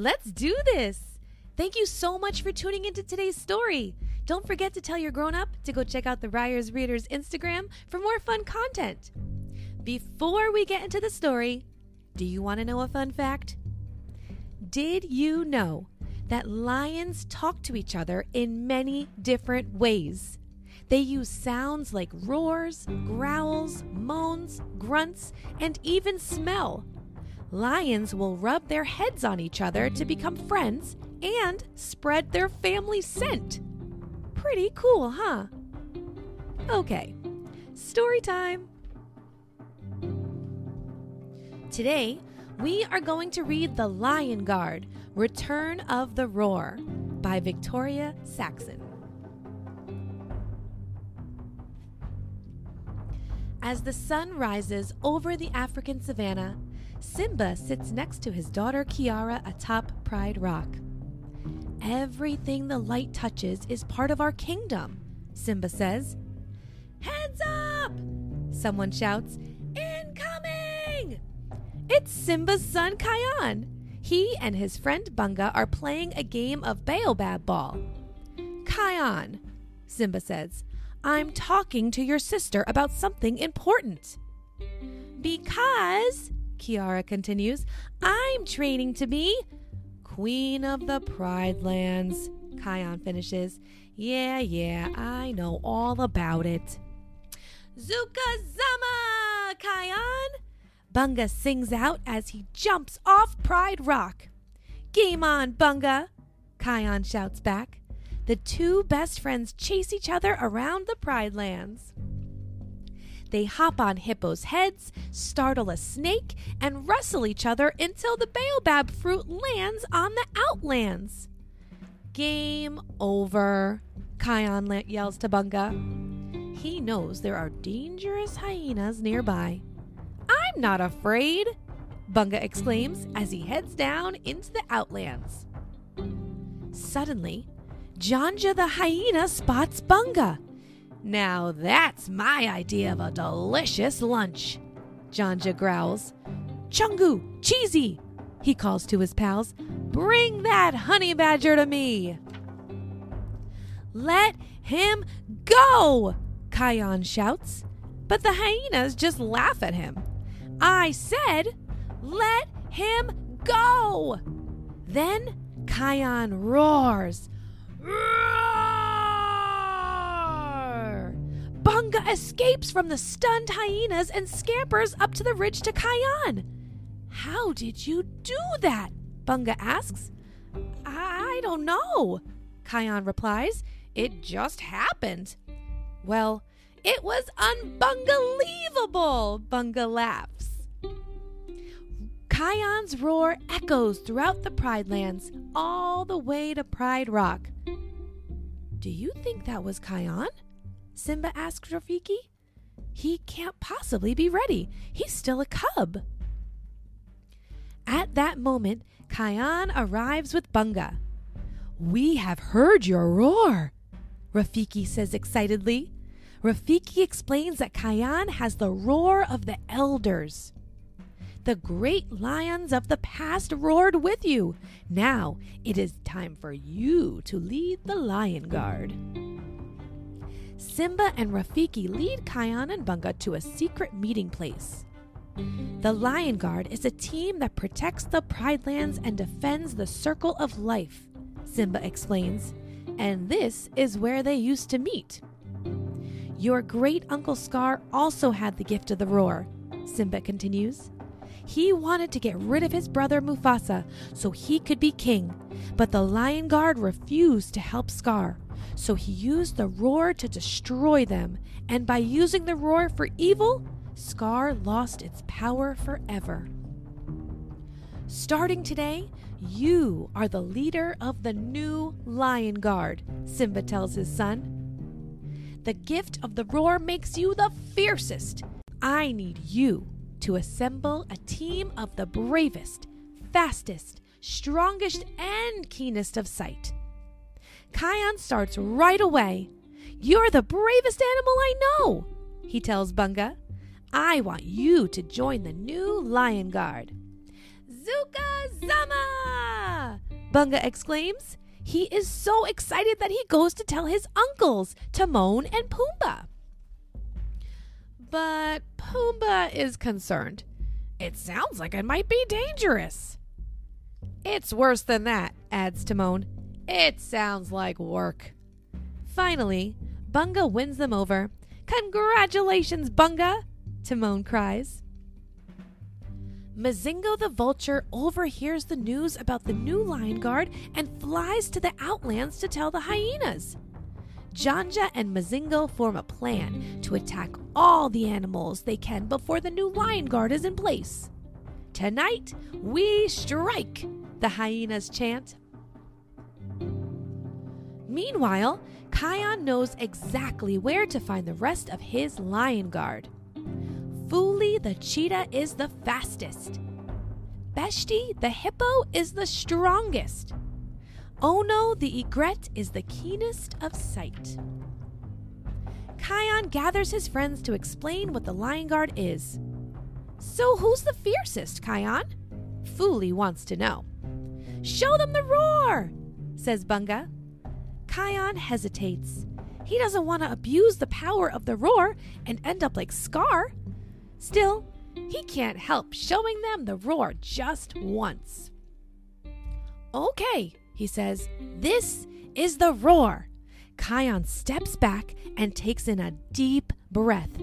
Let's do this. Thank you so much for tuning into today's story. Don't forget to tell your grown up to go check out the Ryers Readers Instagram for more fun content. Before we get into the story, do you want to know a fun fact? Did you know that lions talk to each other in many different ways? They use sounds like roars, growls, moans, grunts, and even smell. Lions will rub their heads on each other to become friends and spread their family scent. Pretty cool, huh? Okay, story time. Today, we are going to read The Lion Guard Return of the Roar by Victoria Saxon. As the sun rises over the African savannah, Simba sits next to his daughter Kiara atop Pride Rock. Everything the light touches is part of our kingdom, Simba says. Heads up! Someone shouts, Incoming! It's Simba's son Kion. He and his friend Bunga are playing a game of Baobab Ball. Kion, Simba says, I'm talking to your sister about something important. Because, Kiara continues, I'm training to be Queen of the Pride Lands. Kion finishes. Yeah, yeah, I know all about it. Zuka Zama, Kion! Bunga sings out as he jumps off Pride Rock. Game on, Bunga! Kion shouts back. The two best friends chase each other around the Pride Lands. They hop on hippos' heads, startle a snake, and wrestle each other until the baobab fruit lands on the outlands. Game over, Kion yells to Bunga. He knows there are dangerous hyenas nearby. I'm not afraid, Bunga exclaims as he heads down into the outlands. Suddenly, Janja the hyena spots Bunga. Now that's my idea of a delicious lunch, Janja growls. Chungu, Cheezi, he calls to his pals. Bring that honey badger to me. Let him go, Kion shouts. But the hyenas just laugh at him. I said, let him go. Then Kion roars. Roar! Bunga escapes from the stunned hyenas and scampers up to the ridge to Kion. How did you do that? Bunga asks. I don't know, Kion replies. It just happened. Well, it was unbunbelievable, Bunga laughs. Kion's roar echoes throughout the Pride Lands, all the way to Pride Rock. Do you think that was Kion? Simba asked Rafiki. He can't possibly be ready. He's still a cub. At that moment, Kion arrives with Bunga. We have heard your roar, Rafiki says excitedly. Rafiki explains that Kion has the roar of the elders. The great lions of the past roared with you. Now it is time for you to lead the lion guard. Simba and Rafiki lead Kion and Bunga to a secret meeting place. The Lion Guard is a team that protects the Pride Lands and defends the Circle of Life, Simba explains, and this is where they used to meet. Your great uncle Scar also had the gift of the roar, Simba continues. He wanted to get rid of his brother Mufasa so he could be king, but the Lion Guard refused to help Scar. So he used the roar to destroy them, and by using the roar for evil, Scar lost its power forever. Starting today, you are the leader of the new Lion Guard, Simba tells his son. The gift of the roar makes you the fiercest. I need you to assemble a team of the bravest, fastest, strongest, and keenest of sight. Kion starts right away. You're the bravest animal I know, he tells Bunga. I want you to join the new Lion Guard. Zuka Zama! Bunga exclaims. He is so excited that he goes to tell his uncles, Timon and Pumbaa. But Pumbaa is concerned. It sounds like it might be dangerous. It's worse than that, adds Timon. It sounds like work. Finally, Bunga wins them over. Congratulations, Bunga! Timon cries. Mzingo the vulture overhears the news about the new lion guard and flies to the outlands to tell the hyenas. Janja and Mzingo form a plan to attack all the animals they can before the new lion guard is in place. Tonight, we strike, the hyenas chant. Meanwhile, Kion knows exactly where to find the rest of his lion guard. Fuli the cheetah is the fastest. Beshte the hippo is the strongest. Oh ono the egret is the keenest of sight. Kion gathers his friends to explain what the lion guard is. So who's the fiercest, Kion? Fuli wants to know. Show them the roar, says Bunga. Kion hesitates. He doesn't want to abuse the power of the roar and end up like Scar. Still, he can't help showing them the roar just once. Okay, he says, this is the roar. Kion steps back and takes in a deep breath.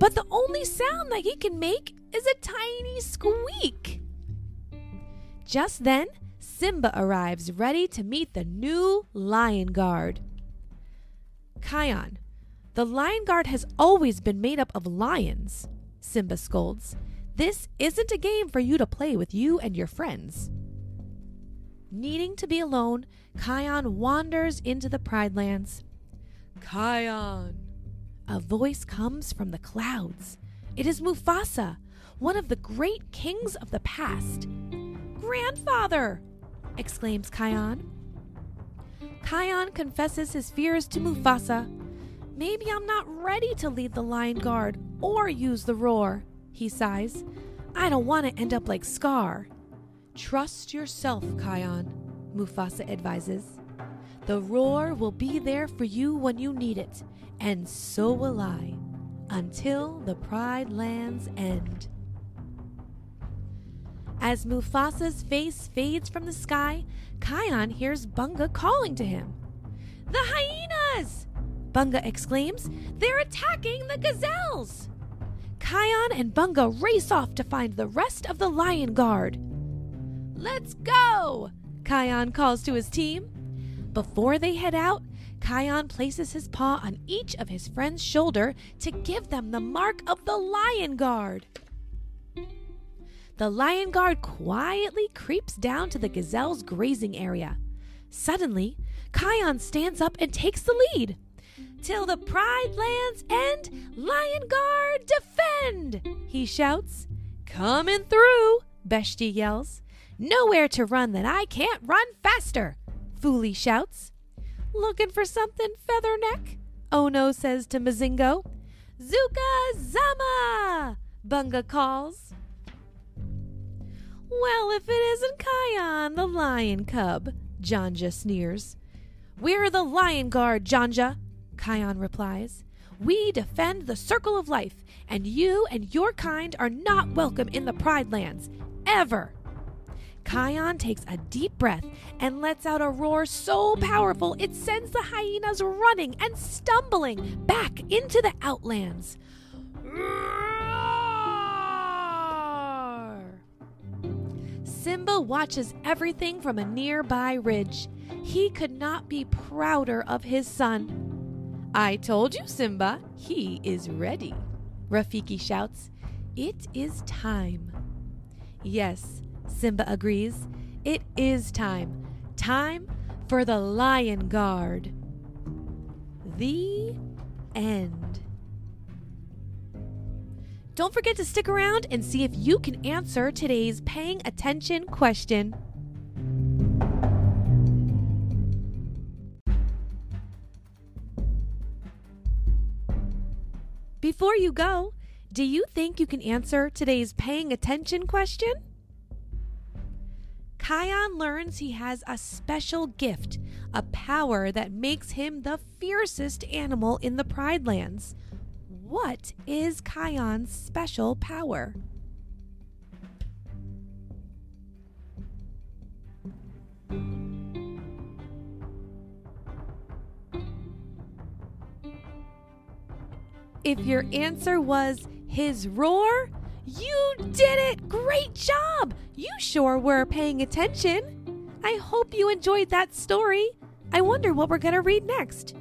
But the only sound that he can make is a tiny squeak. Just then, Simba arrives ready to meet the new Lion Guard. Kion, the Lion Guard has always been made up of lions, Simba scolds. This isn't a game for you to play with you and your friends. Needing to be alone, Kion wanders into the Pride Lands. Kion! A voice comes from the clouds. It is Mufasa, one of the great kings of the past. Grandfather! exclaims Kion. Kion confesses his fears to Mufasa. Maybe I'm not ready to lead the Lion Guard or use the roar, he sighs. I don't want to end up like Scar. Trust yourself, Kion, Mufasa advises. The roar will be there for you when you need it, and so will I, until the Pride Lands end. As Mufasa's face fades from the sky, Kion hears Bunga calling to him. The hyenas! Bunga exclaims. They're attacking the gazelles! Kion and Bunga race off to find the rest of the lion guard. Let's go! Kion calls to his team. Before they head out, Kion places his paw on each of his friend's shoulder to give them the mark of the lion guard. The lion guard quietly creeps down to the gazelle's grazing area. Suddenly, Kion stands up and takes the lead. Till the pride lands end, Lion Guard defend! He shouts. Coming through, Beshte yells. Nowhere to run that I can't run faster, Fuli shouts. Looking for something, Featherneck? Ono says to Mzingo. Zuka Zama! Bunga calls. Well, if it isn't Kion, the lion cub, Janja sneers. We're the lion guard, Janja, Kion replies. We defend the circle of life, and you and your kind are not welcome in the Pride Lands, ever. Kion takes a deep breath and lets out a roar so powerful it sends the hyenas running and stumbling back into the outlands. Simba watches everything from a nearby ridge. He could not be prouder of his son. I told you, Simba, he is ready. Rafiki shouts. It is time. Yes, Simba agrees. It is time. Time for the Lion Guard. The end. Don't forget to stick around and see if you can answer today's paying attention question. Before you go, do you think you can answer today's paying attention question? Kion learns he has a special gift, a power that makes him the fiercest animal in the Pride Lands. What is Kion's special power? If your answer was his roar, you did it! Great job! You sure were paying attention. I hope you enjoyed that story. I wonder what we're going to read next.